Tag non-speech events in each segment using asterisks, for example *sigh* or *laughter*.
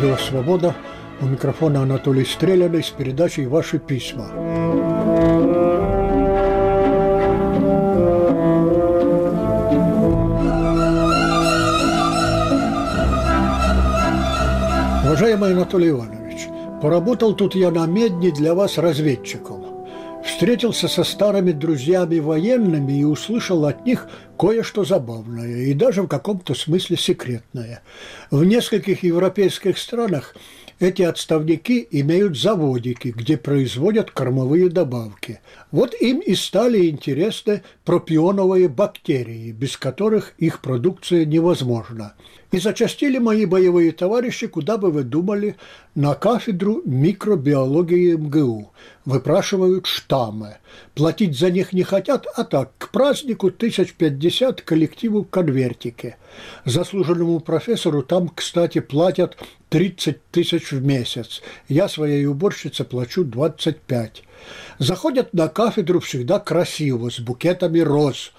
Радио «Свобода». У микрофона Анатолий Стреляный с передачей «Ваши письма». Уважаемый Анатолий Иванович, поработал тут я на медне для вас разведчиком. Встретился со старыми друзьями военными и услышал от них кое-что забавное и даже в каком-то смысле секретное. В нескольких европейских странах эти отставники имеют заводики, где производят кормовые добавки. Вот им и стали интересны пропионовые бактерии, без которых их продукция невозможна. И зачастили мои боевые товарищи, куда бы вы думали, на кафедру микробиологии МГУ. Выпрашивают штаммы. Платить за них не хотят, а так, к празднику тысяч пятьдесят коллективу конвертики. Заслуженному профессору там, кстати, платят 30 тысяч в месяц. Я своей уборщице плачу 25. Заходят на кафедру всегда красиво, с букетами роз.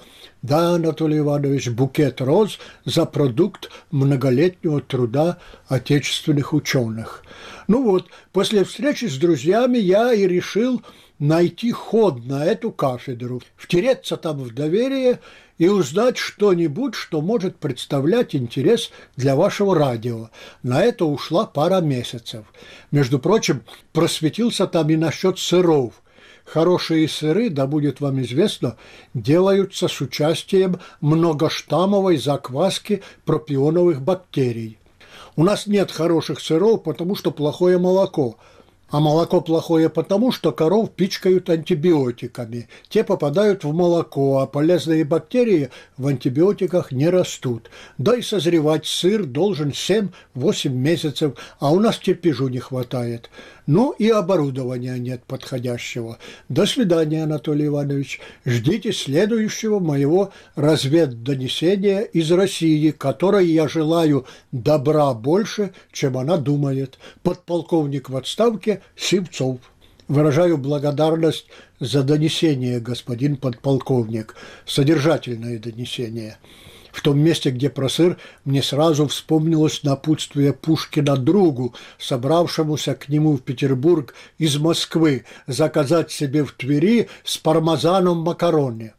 Да, Анатолий Иванович, букет роз за продукт многолетнего труда отечественных ученых. Ну вот, после встречи с друзьями я и решил найти ход на эту кафедру, втереться там в доверие и узнать что-нибудь, что может представлять интерес для вашего радио. На это ушла пара месяцев. Между прочим, просветился там и насчет сыров. Хорошие сыры, да будет вам известно, делаются с участием многоштаммовой закваски пропионовых бактерий. У нас нет хороших сыров, потому что плохое молоко – а молоко плохое потому, что коров пичкают антибиотиками. Те попадают в молоко, а полезные бактерии в антибиотиках не растут. Да и созревать сыр должен 7-8 месяцев, а у нас терпежу не хватает. Ну и оборудования нет подходящего. До свидания, Анатолий Иванович. Ждите следующего моего разведдонесения из России, которой я желаю добра больше, чем она думает. Подполковник в отставке Сивцов. Выражаю благодарность за донесение, господин подполковник. Содержательное донесение. В том месте, где про сыр, мне сразу вспомнилось напутствие Пушкина другу, собравшемуся к нему в Петербург из Москвы, заказать себе в Твери с пармезаном макароны.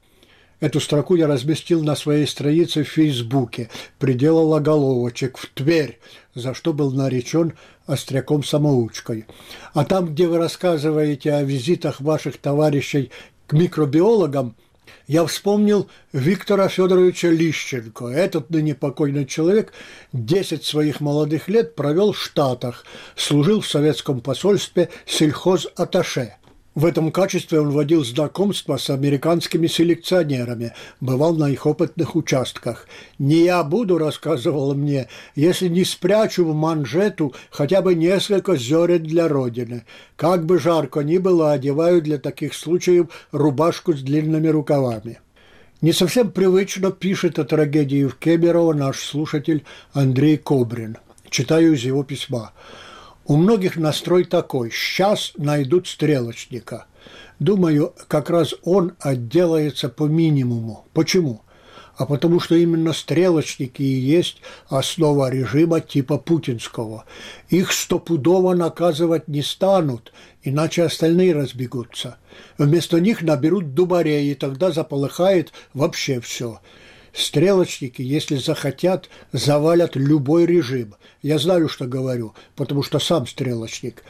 Эту строку я разместил на своей странице в Фейсбуке, приделал оголовочек в Тверь, за что был наречен остряком-самоучкой. А там, где вы рассказываете о визитах ваших товарищей к микробиологам – я вспомнил Виктора Федоровича Лищенко. Этот ныне покойный человек 10 своих молодых лет провел в Штатах, служил в советском посольстве сельхоз-аташе. В этом качестве он водил знакомства с американскими селекционерами, бывал на их опытных участках. «Не я буду», – рассказывал мне, – «если не спрячу в манжету хотя бы несколько зерен для Родины. Как бы жарко ни было, одеваю для таких случаев рубашку с длинными рукавами». Не совсем привычно пишет о трагедии в Кемерово наш слушатель Андрей Кобрин. Читаю из его письма. У многих настрой такой – сейчас найдут стрелочника. Думаю, как раз он отделается по минимуму. Почему? А потому что именно стрелочники и есть основа режима типа путинского. Их стопудово наказывать не станут, иначе остальные разбегутся. Вместо них наберут дубарей, и тогда заполыхает вообще все – Стрелочники, если захотят, завалят любой режим. Я знаю, что говорю, потому что сам стрелочник.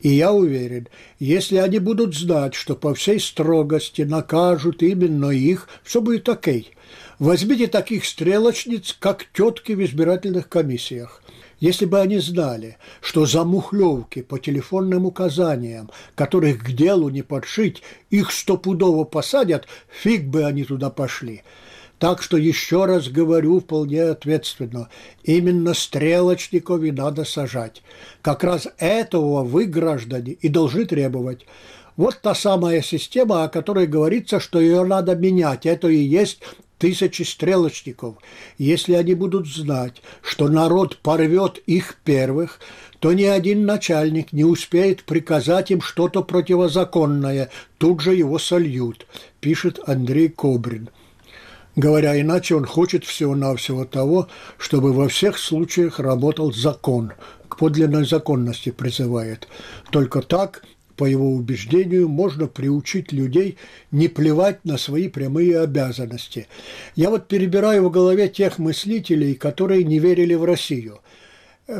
И я уверен, если они будут знать, что по всей строгости накажут именно их, все будет окей. Возьмите таких стрелочниц, как тетки в избирательных комиссиях. Если бы они знали, что за мухлевки по телефонным указаниям, которых к делу не подшить, их стопудово посадят, фиг бы они туда пошли. Так что еще раз говорю вполне ответственно, именно стрелочников и надо сажать. Как раз этого вы, граждане, и должны требовать. Вот та самая система, о которой говорится, что ее надо менять. Это и есть тысячи стрелочников. Если они будут знать, что народ порвет их первых, то ни один начальник не успеет приказать им что-то противозаконное, тут же его сольют, пишет Андрей Кобрин. Говоря иначе, он хочет всего-навсего того, чтобы во всех случаях работал закон, к подлинной законности призывает. Только так по его убеждению, можно приучить людей не плевать на свои прямые обязанности. Я вот перебираю в голове тех мыслителей, которые не верили в Россию.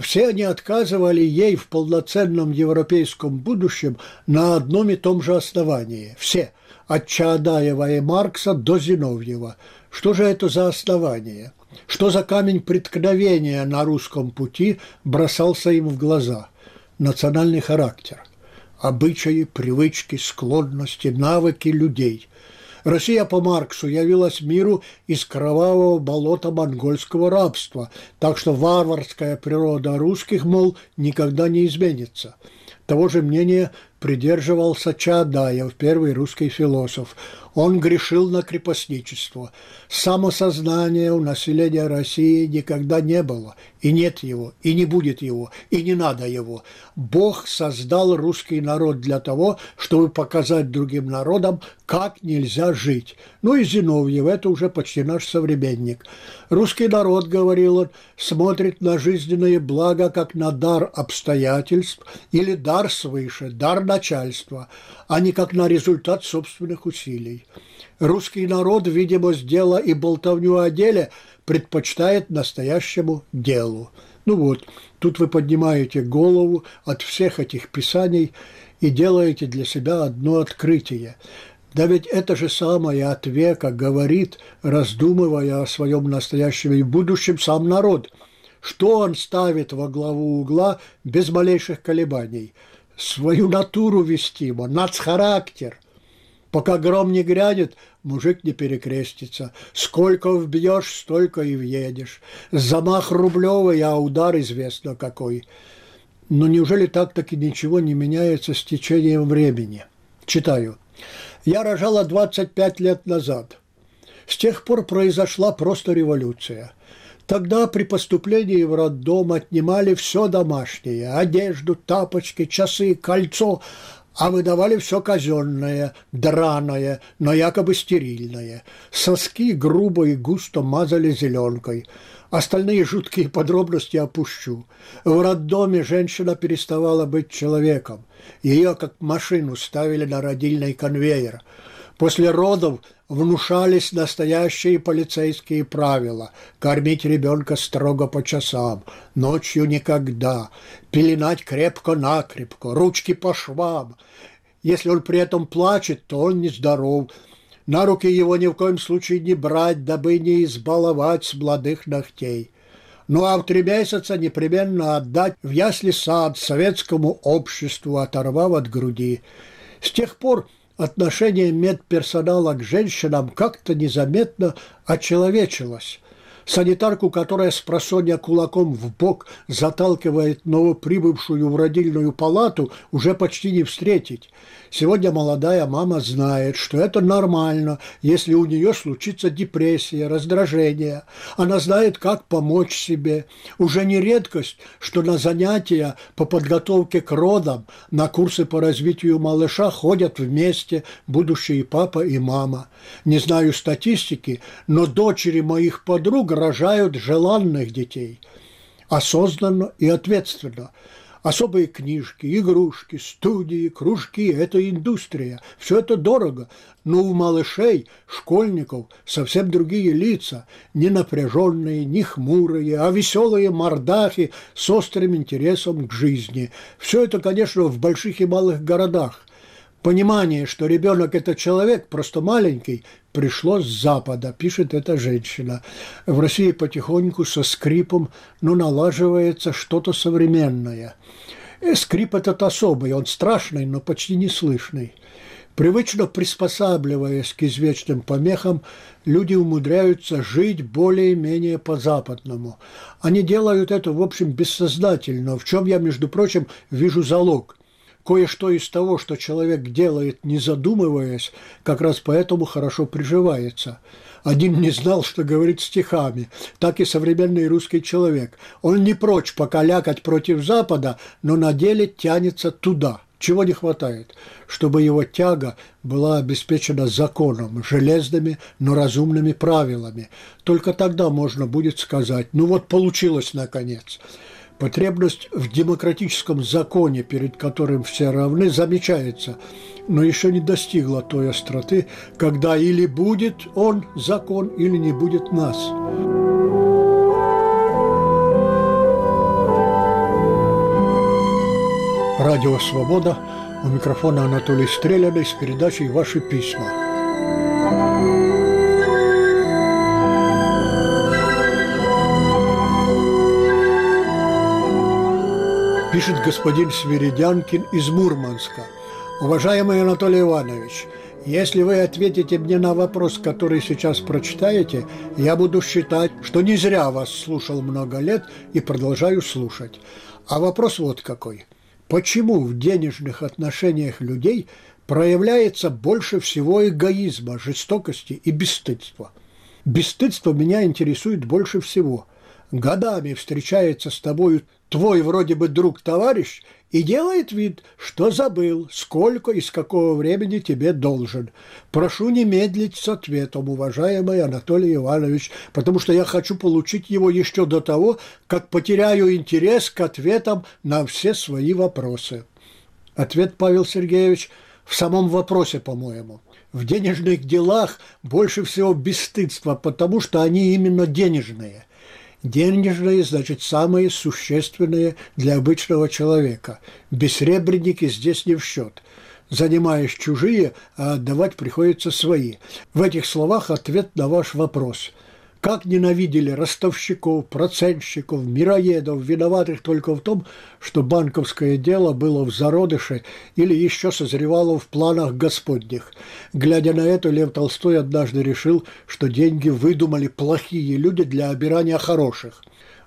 Все они отказывали ей в полноценном европейском будущем на одном и том же основании. Все. От Чаадаева и Маркса до Зиновьева. Что же это за основание? Что за камень преткновения на русском пути бросался им в глаза? Национальный характер – обычаи, привычки, склонности, навыки людей. Россия по Марксу явилась миру из кровавого болота монгольского рабства, так что варварская природа русских, мол, никогда не изменится. Того же мнения придерживался Чаадаев, первый русский философ. Он грешил на крепостничество. Самосознания у населения России никогда не было, и нет его, и не будет его, и не надо его. Бог создал русский народ для того, чтобы показать другим народам, как нельзя жить. Ну и Зиновьев, это уже почти наш современник. Русский народ, говорил он, смотрит на жизненные блага как на дар обстоятельств или дар свыше, дар начальства, а не как на результат собственных усилий. Русский народ, видимость дела и болтовню о деле предпочитает настоящему делу. Ну вот, тут вы поднимаете голову от всех этих писаний и делаете для себя одно открытие. Да ведь это же самое от века говорит, раздумывая о своем настоящем и будущем сам народ. Что он ставит во главу угла без малейших колебаний? Свою натуру вестимо, нацхарактер. Пока гром не грянет, мужик не перекрестится. Сколько вбьешь, столько и въедешь. Замах рублевый, а удар известно какой. Но неужели так-таки ничего не меняется с течением времени? Читаю. Я рожала 25 лет назад. С тех пор произошла просто революция – Тогда при поступлении в роддом отнимали все домашнее – одежду, тапочки, часы, кольцо, а выдавали все казенное, драное, но якобы стерильное. Соски грубо и густо мазали зеленкой. Остальные жуткие подробности опущу. В роддоме женщина переставала быть человеком. Ее, как машину, ставили на родильный конвейер. После родов внушались настоящие полицейские правила. Кормить ребенка строго по часам, ночью никогда, пеленать крепко-накрепко, ручки по швам. Если он при этом плачет, то он нездоров. На руки его ни в коем случае не брать, дабы не избаловать с молодых ногтей. Ну а в три месяца непременно отдать в ясли сад советскому обществу, оторвав от груди. С тех пор отношение медперсонала к женщинам как-то незаметно очеловечилось. Санитарку, которая с просонья кулаком в бок заталкивает новоприбывшую в родильную палату, уже почти не встретить. Сегодня молодая мама знает, что это нормально, если у нее случится депрессия, раздражение. Она знает, как помочь себе. Уже не редкость, что на занятия по подготовке к родам, на курсы по развитию малыша ходят вместе будущие папа и мама. Не знаю статистики, но дочери моих подруг рожают желанных детей. Осознанно и ответственно – особые книжки, игрушки, студии, кружки – это индустрия. Все это дорого, но у малышей, школьников совсем другие лица, не напряженные, не хмурые, а веселые мордахи с острым интересом к жизни. Все это, конечно, в больших и малых городах. Понимание, что ребенок – это человек, просто маленький, пришло с Запада, пишет эта женщина. В России потихоньку со скрипом, но налаживается что-то современное. И э, скрип этот особый, он страшный, но почти неслышный. Привычно приспосабливаясь к извечным помехам, люди умудряются жить более-менее по-западному. Они делают это, в общем, бессознательно, в чем я, между прочим, вижу залог – Кое-что из того, что человек делает, не задумываясь, как раз поэтому хорошо приживается. Один не знал, что говорить стихами, так и современный русский человек. Он не прочь покалякать против Запада, но на деле тянется туда. Чего не хватает? Чтобы его тяга была обеспечена законом, железными, но разумными правилами. Только тогда можно будет сказать, ну вот получилось наконец. Потребность в демократическом законе, перед которым все равны, замечается, но еще не достигла той остроты, когда или будет он закон, или не будет нас. Радио «Свобода». У микрофона Анатолий Стреляный с передачей «Ваши письма». Пишет господин Свиридянкин из Мурманска. Уважаемый Анатолий Иванович, если вы ответите мне на вопрос, который сейчас прочитаете, я буду считать, что не зря вас слушал много лет и продолжаю слушать. А вопрос вот какой – Почему в денежных отношениях людей проявляется больше всего эгоизма, жестокости и бесстыдства? Бесстыдство меня интересует больше всего. Годами встречается с тобою твой вроде бы друг-товарищ и делает вид, что забыл, сколько и с какого времени тебе должен. Прошу не медлить с ответом, уважаемый Анатолий Иванович, потому что я хочу получить его еще до того, как потеряю интерес к ответам на все свои вопросы. Ответ, Павел Сергеевич, в самом вопросе, по-моему. В денежных делах больше всего бесстыдства, потому что они именно денежные – Денежные, значит, самые существенные для обычного человека. Бессребренники здесь не в счет. Занимаешь чужие, а отдавать приходится свои. В этих словах ответ на ваш вопрос – как ненавидели ростовщиков, процентщиков, мироедов, виноватых только в том, что банковское дело было в зародыше или еще созревало в планах господних. Глядя на это, Лев Толстой однажды решил, что деньги выдумали плохие люди для обирания хороших.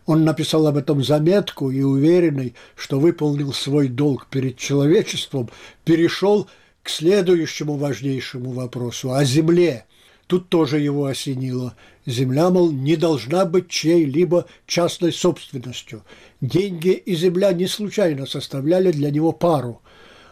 Он написал об этом заметку и, уверенный, что выполнил свой долг перед человечеством, перешел к следующему важнейшему вопросу – о земле – Тут тоже его осенило. Земля, мол, не должна быть чьей-либо частной собственностью. Деньги и земля не случайно составляли для него пару.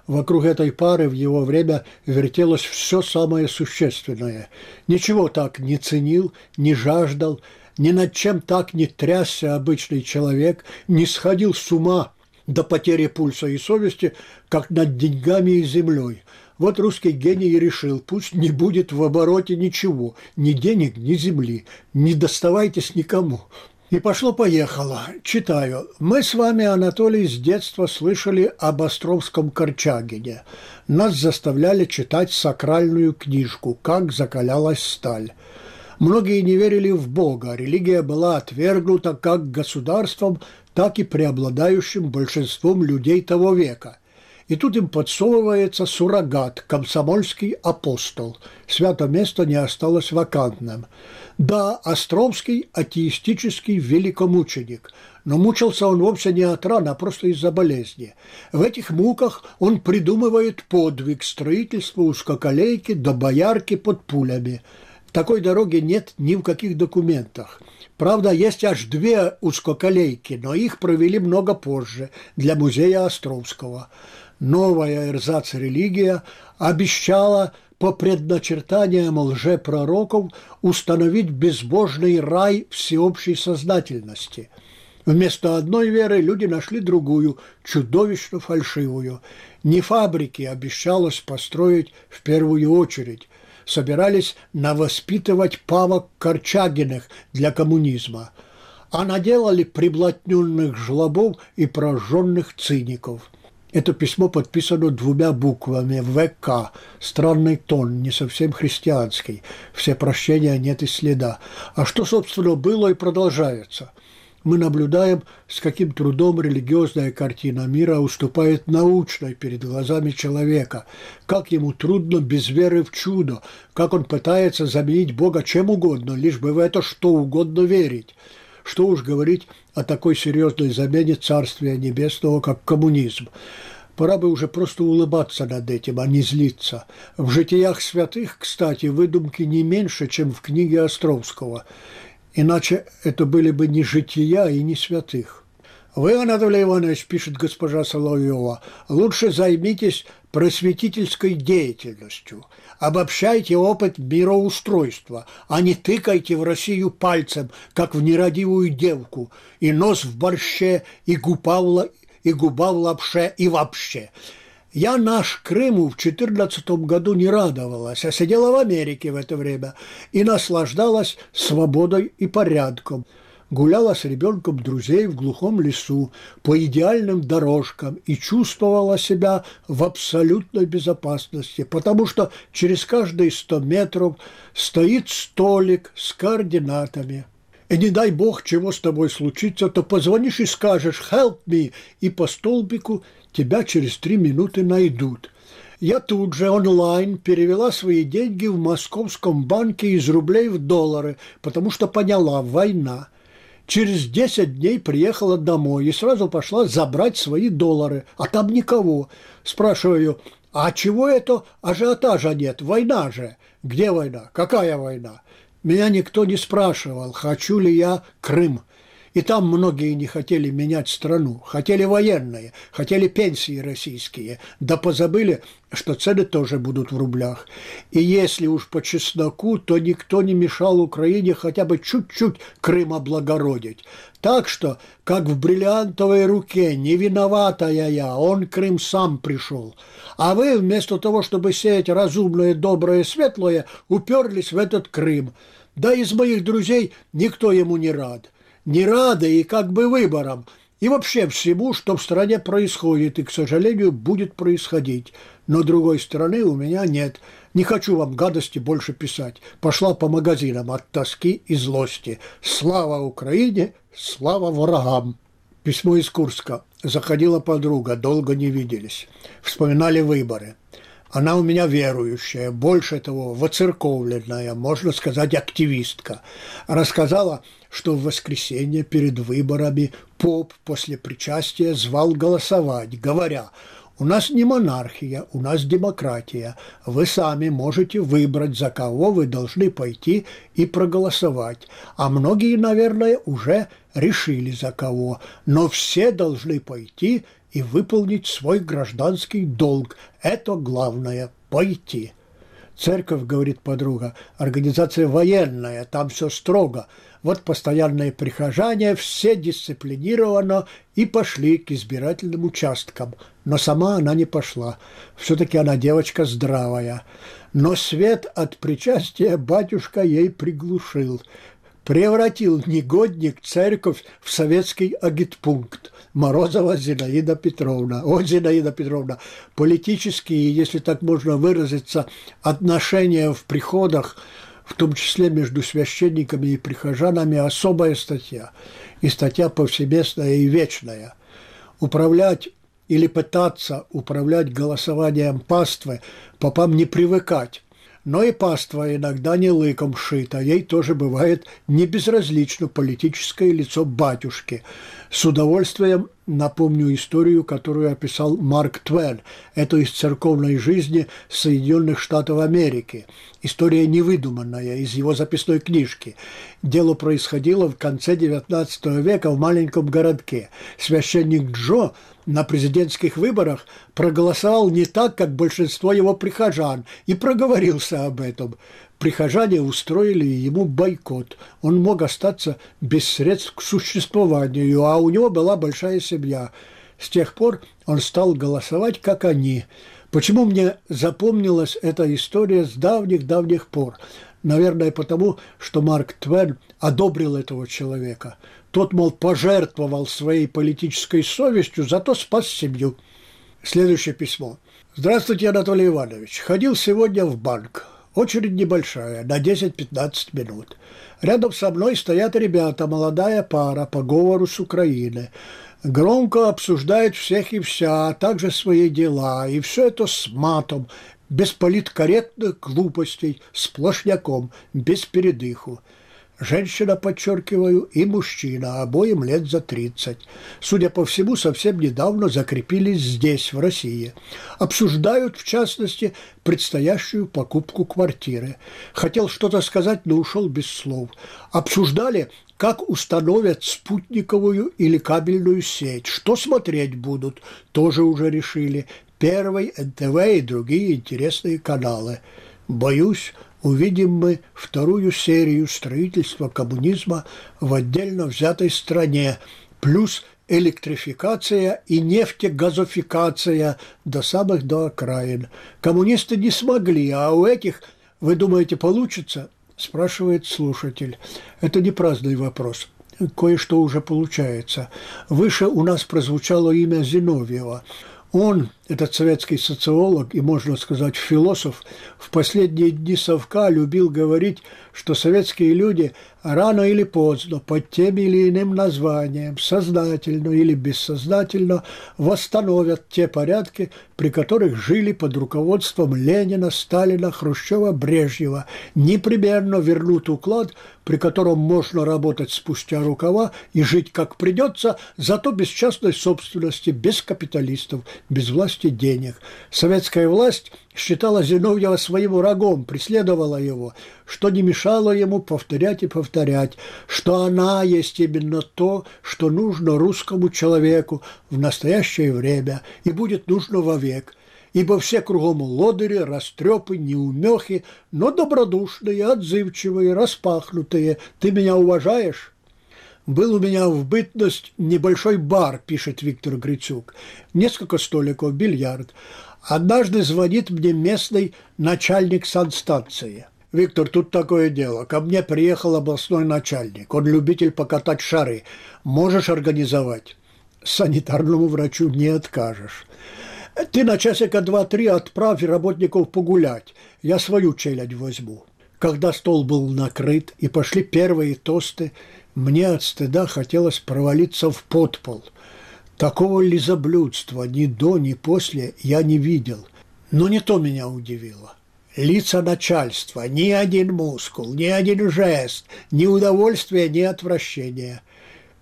Вокруг этой пары в его время вертелось все самое существенное. Ничего так не ценил, не жаждал, ни над чем так не трясся обычный человек, не сходил с ума до потери пульса и совести, как над деньгами и землей. Вот русский гений и решил, пусть не будет в обороте ничего, ни денег, ни земли, не доставайтесь никому. И пошло-поехало. Читаю. Мы с вами, Анатолий, с детства слышали об Островском Корчагине. Нас заставляли читать сакральную книжку «Как закалялась сталь». Многие не верили в Бога. Религия была отвергнута как государством, так и преобладающим большинством людей того века – и тут им подсовывается суррогат, комсомольский апостол. Свято место не осталось вакантным. Да, Островский – атеистический великомученик, но мучился он вовсе не от ран, а просто из-за болезни. В этих муках он придумывает подвиг строительства узкоколейки до боярки под пулями. Такой дороги нет ни в каких документах. Правда, есть аж две узкоколейки, но их провели много позже для музея Островского новая эрзац-религия обещала по предначертаниям лжепророков установить безбожный рай всеобщей сознательности. Вместо одной веры люди нашли другую, чудовищно фальшивую. Не фабрики обещалось построить в первую очередь. Собирались навоспитывать павок Корчагиных для коммунизма, а наделали приблотненных жлобов и прожженных циников – это письмо подписано двумя буквами ВК. Странный тон, не совсем христианский. Все прощения нет и следа. А что, собственно, было и продолжается? Мы наблюдаем, с каким трудом религиозная картина мира уступает научной перед глазами человека, как ему трудно без веры в чудо, как он пытается заменить Бога чем угодно, лишь бы в это что угодно верить. Что уж говорить о такой серьезной замене Царствия Небесного, как коммунизм. Пора бы уже просто улыбаться над этим, а не злиться. В житиях святых, кстати, выдумки не меньше, чем в книге Островского. Иначе это были бы не жития и не святых. Вы, Анатолий Иванович, пишет госпожа Соловьева, лучше займитесь просветительской деятельностью. Обобщайте опыт мироустройства, а не тыкайте в Россию пальцем, как в нерадивую девку, и нос в борще, и губа в, и губа в лапше, и вообще. Я наш Крыму в 14 году не радовалась, а сидела в Америке в это время и наслаждалась свободой и порядком. Гуляла с ребенком друзей в глухом лесу по идеальным дорожкам и чувствовала себя в абсолютной безопасности, потому что через каждые 100 метров стоит столик с координатами. И не дай бог, чего с тобой случится, то позвонишь и скажешь «help me», и по столбику тебя через три минуты найдут. Я тут же онлайн перевела свои деньги в московском банке из рублей в доллары, потому что поняла – война. Через 10 дней приехала домой и сразу пошла забрать свои доллары, а там никого. Спрашиваю, а чего это ажиотажа нет? Война же. Где война? Какая война? Меня никто не спрашивал, хочу ли я Крым. И там многие не хотели менять страну, хотели военные, хотели пенсии российские, да позабыли, что цены тоже будут в рублях. И если уж по чесноку, то никто не мешал Украине хотя бы чуть-чуть Крым облагородить. Так что, как в бриллиантовой руке, не виноватая я, он Крым сам пришел. А вы, вместо того, чтобы сеять разумное, доброе, светлое, уперлись в этот Крым. Да из моих друзей никто ему не рад не рады и как бы выборам, и вообще всему, что в стране происходит и, к сожалению, будет происходить. Но другой стороны у меня нет. Не хочу вам гадости больше писать. Пошла по магазинам от тоски и злости. Слава Украине, слава врагам. Письмо из Курска. Заходила подруга, долго не виделись. Вспоминали выборы. Она у меня верующая, больше того, воцерковленная, можно сказать, активистка. Рассказала, что в воскресенье перед выборами поп после причастия звал голосовать, говоря, у нас не монархия, у нас демократия. Вы сами можете выбрать, за кого вы должны пойти и проголосовать. А многие, наверное, уже решили за кого. Но все должны пойти и выполнить свой гражданский долг. Это главное – пойти. Церковь, говорит подруга, организация военная, там все строго. Вот постоянные прихожане, все дисциплинированно и пошли к избирательным участкам. Но сама она не пошла. Все-таки она девочка здравая. Но свет от причастия батюшка ей приглушил превратил негодник церковь в советский агитпункт. Морозова Зинаида Петровна. О, Зинаида Петровна, политические, если так можно выразиться, отношения в приходах, в том числе между священниками и прихожанами, особая статья. И статья повсеместная и вечная. Управлять или пытаться управлять голосованием паствы попам не привыкать но и паства иногда не лыком шита, ей тоже бывает не безразлично политическое лицо батюшки. С удовольствием напомню историю, которую описал Марк Твен. Это из церковной жизни Соединенных Штатов Америки. История невыдуманная, из его записной книжки. Дело происходило в конце XIX века в маленьком городке. Священник Джо на президентских выборах проголосовал не так, как большинство его прихожан, и проговорился об этом. Прихожане устроили ему бойкот. Он мог остаться без средств к существованию, а у него была большая семья. С тех пор он стал голосовать, как они. Почему мне запомнилась эта история с давних-давних пор? Наверное, потому, что Марк Твен одобрил этого человека. Тот, мол, пожертвовал своей политической совестью, зато спас семью. Следующее письмо. Здравствуйте, Анатолий Иванович. Ходил сегодня в банк. Очередь небольшая, на 10-15 минут. Рядом со мной стоят ребята, молодая пара по говору с Украины. Громко обсуждают всех и вся, а также свои дела. И все это с матом, без политкорректных глупостей, сплошняком, без передыху. Женщина, подчеркиваю, и мужчина, обоим лет за 30. Судя по всему, совсем недавно закрепились здесь, в России. Обсуждают, в частности, предстоящую покупку квартиры. Хотел что-то сказать, но ушел без слов. Обсуждали, как установят спутниковую или кабельную сеть, что смотреть будут, тоже уже решили. Первый, НТВ и другие интересные каналы. Боюсь, увидим мы вторую серию строительства коммунизма в отдельно взятой стране, плюс электрификация и нефтегазофикация до самых до окраин. Коммунисты не смогли, а у этих, вы думаете, получится? Спрашивает слушатель. Это не праздный вопрос. Кое-что уже получается. Выше у нас прозвучало имя Зиновьева. Он, этот советский социолог и, можно сказать, философ, в последние дни совка любил говорить, что советские люди рано или поздно под тем или иным названием, сознательно или бессознательно, восстановят те порядки, при которых жили под руководством Ленина, Сталина, Хрущева, Брежнева, непременно вернут уклад, при котором можно работать спустя рукава и жить как придется, зато без частной собственности, без капиталистов, без власти денег. Советская власть считала Зиновьева своим врагом, преследовала его, что не мешало ему повторять и повторять, что она есть именно то, что нужно русскому человеку в настоящее время и будет нужно вовек – ибо все кругом лодыри, растрепы, неумехи, но добродушные, отзывчивые, распахнутые. Ты меня уважаешь? Был у меня в бытность небольшой бар, пишет Виктор Грицюк. Несколько столиков, бильярд. Однажды звонит мне местный начальник санстанции. Виктор, тут такое дело. Ко мне приехал областной начальник. Он любитель покатать шары. Можешь организовать? Санитарному врачу не откажешь. Ты на часика два-три отправь работников погулять. Я свою челядь возьму. Когда стол был накрыт и пошли первые тосты, мне от стыда хотелось провалиться в подпол. Такого лизоблюдства ни до, ни после я не видел. Но не то меня удивило. Лица начальства, ни один мускул, ни один жест, ни удовольствия, ни отвращения.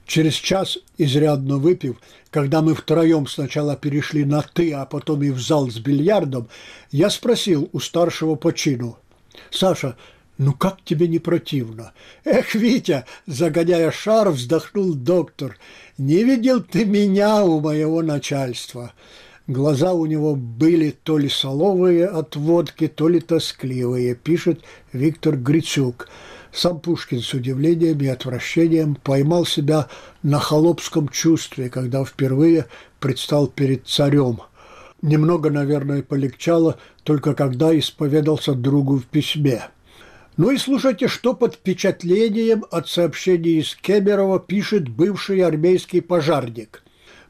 Через час, изрядно выпив, когда мы втроем сначала перешли на «ты», а потом и в зал с бильярдом, я спросил у старшего по чину, «Саша, ну как тебе не противно?» «Эх, Витя!» – загоняя шар, вздохнул доктор. «Не видел ты меня у моего начальства». Глаза у него были то ли соловые от водки, то ли тоскливые, пишет Виктор Грицюк. Сам Пушкин с удивлением и отвращением поймал себя на холопском чувстве, когда впервые предстал перед царем. Немного, наверное, полегчало, только когда исповедался другу в письме. Ну и слушайте, что под впечатлением от сообщений из Кемерово пишет бывший армейский пожарник.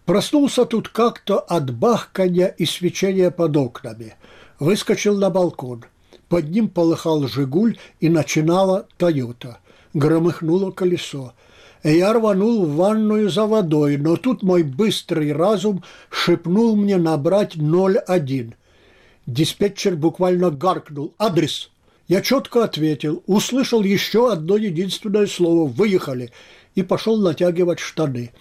Проснулся тут как-то от бахканья и свечения под окнами. Выскочил на балкон – под ним полыхал «Жигуль» и начинала «Тойота». Громыхнуло колесо. Я рванул в ванную за водой, но тут мой быстрый разум шепнул мне набрать 01. Диспетчер буквально гаркнул «Адрес». Я четко ответил, услышал еще одно единственное слово «Выехали» и пошел натягивать штаны.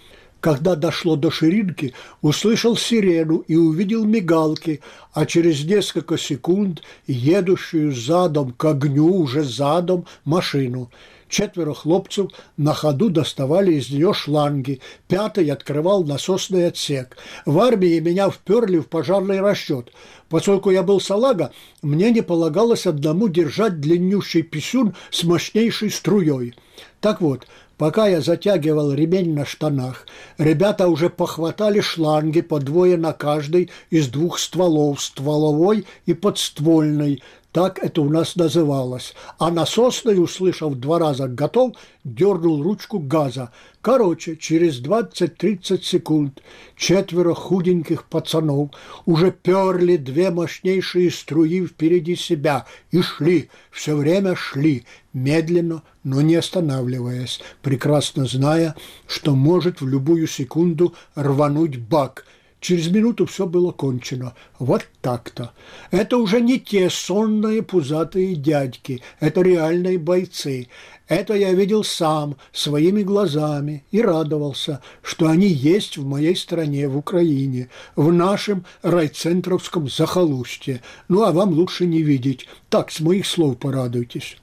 Когда дошло до ширинки, услышал сирену и увидел мигалки, а через несколько секунд едущую задом к огню, уже задом, машину. Четверо хлопцев на ходу доставали из нее шланги, пятый открывал насосный отсек. В армии меня вперли в пожарный расчет. Поскольку я был салага, мне не полагалось одному держать длиннющий писюн с мощнейшей струей. Так вот, Пока я затягивал ремень на штанах, ребята уже похватали шланги по двое на каждый из двух стволов, стволовой и подствольной, так это у нас называлось. А насосный, услышав два раза «готов», дернул ручку газа. Короче, через 20-30 секунд четверо худеньких пацанов уже перли две мощнейшие струи впереди себя и шли, все время шли, медленно, но не останавливаясь, прекрасно зная, что может в любую секунду рвануть бак – Через минуту все было кончено. Вот так-то. Это уже не те сонные пузатые дядьки, это реальные бойцы. Это я видел сам, своими глазами, и радовался, что они есть в моей стране, в Украине, в нашем райцентровском захолустье. Ну, а вам лучше не видеть. Так, с моих слов порадуйтесь.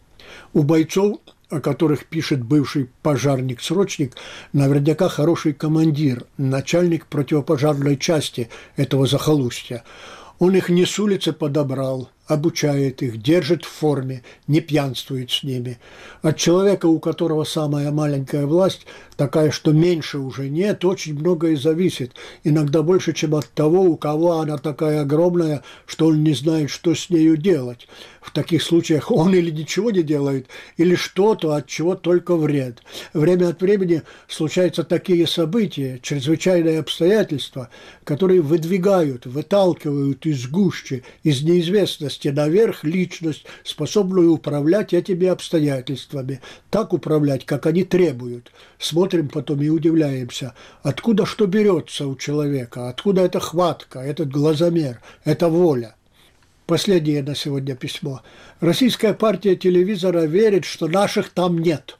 У бойцов, о которых пишет бывший пожарник-срочник, наверняка хороший командир, начальник противопожарной части этого захолустья. Он их не с улицы подобрал, обучает их, держит в форме, не пьянствует с ними. От человека, у которого самая маленькая власть, такая, что меньше уже нет, очень многое зависит. Иногда больше, чем от того, у кого она такая огромная, что он не знает, что с нею делать. В таких случаях *laughs* он или ничего не делает, или что-то, от чего только вред. Время от времени случаются такие события, чрезвычайные обстоятельства, которые выдвигают, выталкивают из гущи, из неизвестности наверх личность, способную управлять этими обстоятельствами, так управлять, как они требуют. Смотрим потом и удивляемся, откуда что берется у человека, откуда эта хватка, этот глазомер, эта воля. Последнее на сегодня письмо. Российская партия телевизора верит, что наших там нет.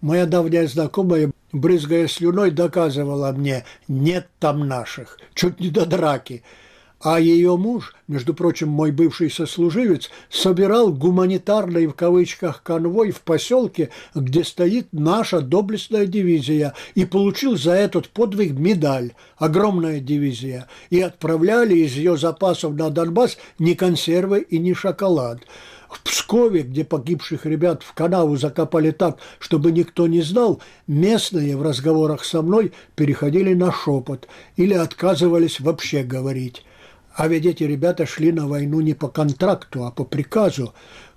Моя давняя знакомая, брызгая слюной, доказывала мне, нет там наших, чуть не до драки. А ее муж, между прочим, мой бывший сослуживец, собирал гуманитарный в кавычках конвой в поселке, где стоит наша доблестная дивизия, и получил за этот подвиг медаль, огромная дивизия, и отправляли из ее запасов на Донбасс не консервы и не шоколад. В Пскове, где погибших ребят в канаву закопали так, чтобы никто не знал, местные в разговорах со мной переходили на шепот или отказывались вообще говорить. А ведь эти ребята шли на войну не по контракту, а по приказу.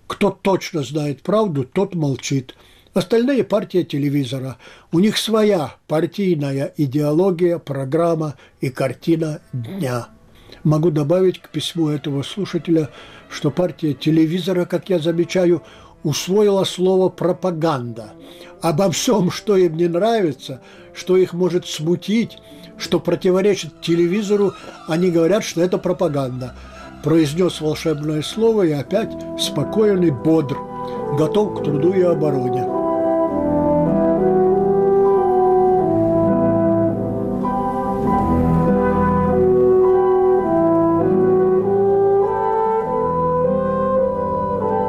Кто точно знает правду, тот молчит. Остальные партии телевизора. У них своя партийная идеология, программа и картина дня. Могу добавить к письму этого слушателя, что партия телевизора, как я замечаю, усвоила слово «пропаганда». Обо всем, что им не нравится, что их может смутить, что противоречит телевизору, они говорят, что это пропаганда. Произнес волшебное слово и опять спокоен и бодр, готов к труду и обороне.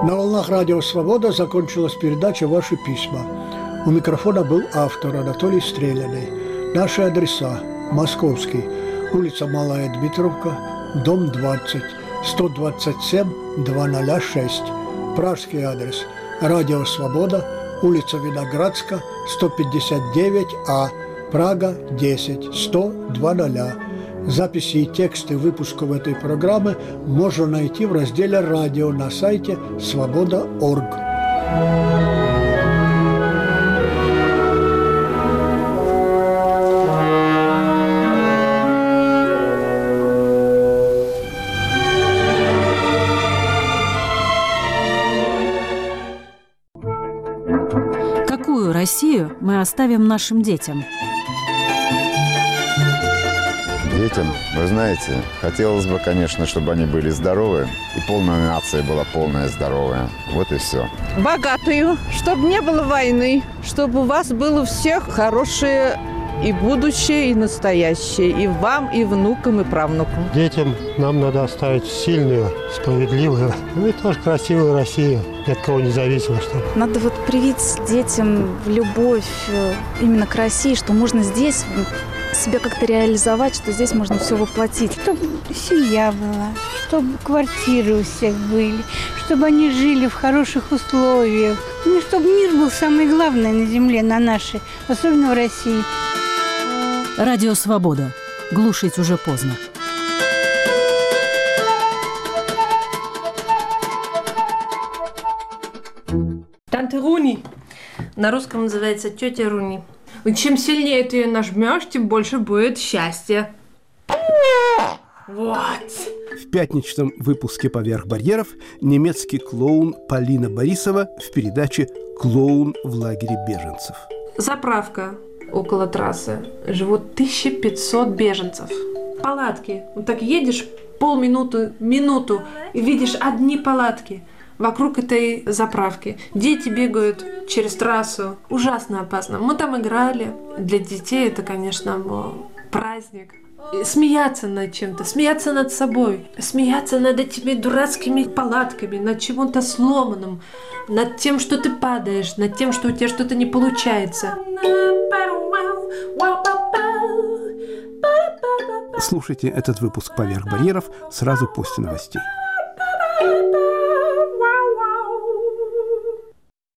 На волнах радио «Свобода» закончилась передача «Ваши письма». У микрофона был автор Анатолий Стреляный. Наши адреса Московский, улица Малая Дмитровка, дом 20, 127 206. Пражский адрес. Радио Свобода, улица Виноградска, 159А, Прага, 10, 100 20. Записи и тексты выпусков этой программы можно найти в разделе «Радио» на сайте свобода.орг. Россию мы оставим нашим детям? Детям, вы знаете, хотелось бы, конечно, чтобы они были здоровы, и полная нация была полная здоровая. Вот и все. Богатую, чтобы не было войны, чтобы у вас было у всех хорошее и будущее, и настоящее, и вам, и внукам, и правнукам. Детям нам надо оставить сильную, справедливую, ну и тоже красивую Россию ни от кого не зависимо. Чтобы... Надо вот привить детям любовь э, именно к России, что можно здесь себя как-то реализовать, что здесь можно все воплотить. Чтобы семья была, чтобы квартиры у всех были, чтобы они жили в хороших условиях. Ну, чтобы мир был самое главное на земле, на нашей, особенно в России. Радио «Свобода». Глушить уже поздно. Танта Руни. На русском называется тетя Руни. И чем сильнее ты ее нажмешь, тем больше будет счастья. Вот. В пятничном выпуске «Поверх барьеров» немецкий клоун Полина Борисова в передаче «Клоун в лагере беженцев». Заправка около трассы. Живут 1500 беженцев. Палатки. Вот так едешь полминуты, минуту, и видишь одни палатки – вокруг этой заправки. Дети бегают через трассу. Ужасно опасно. Мы там играли. Для детей это, конечно, был праздник. смеяться над чем-то, смеяться над собой, смеяться над этими дурацкими палатками, над чем-то сломанным, над тем, что ты падаешь, над тем, что у тебя что-то не получается. Слушайте этот выпуск «Поверх барьеров» сразу после новостей.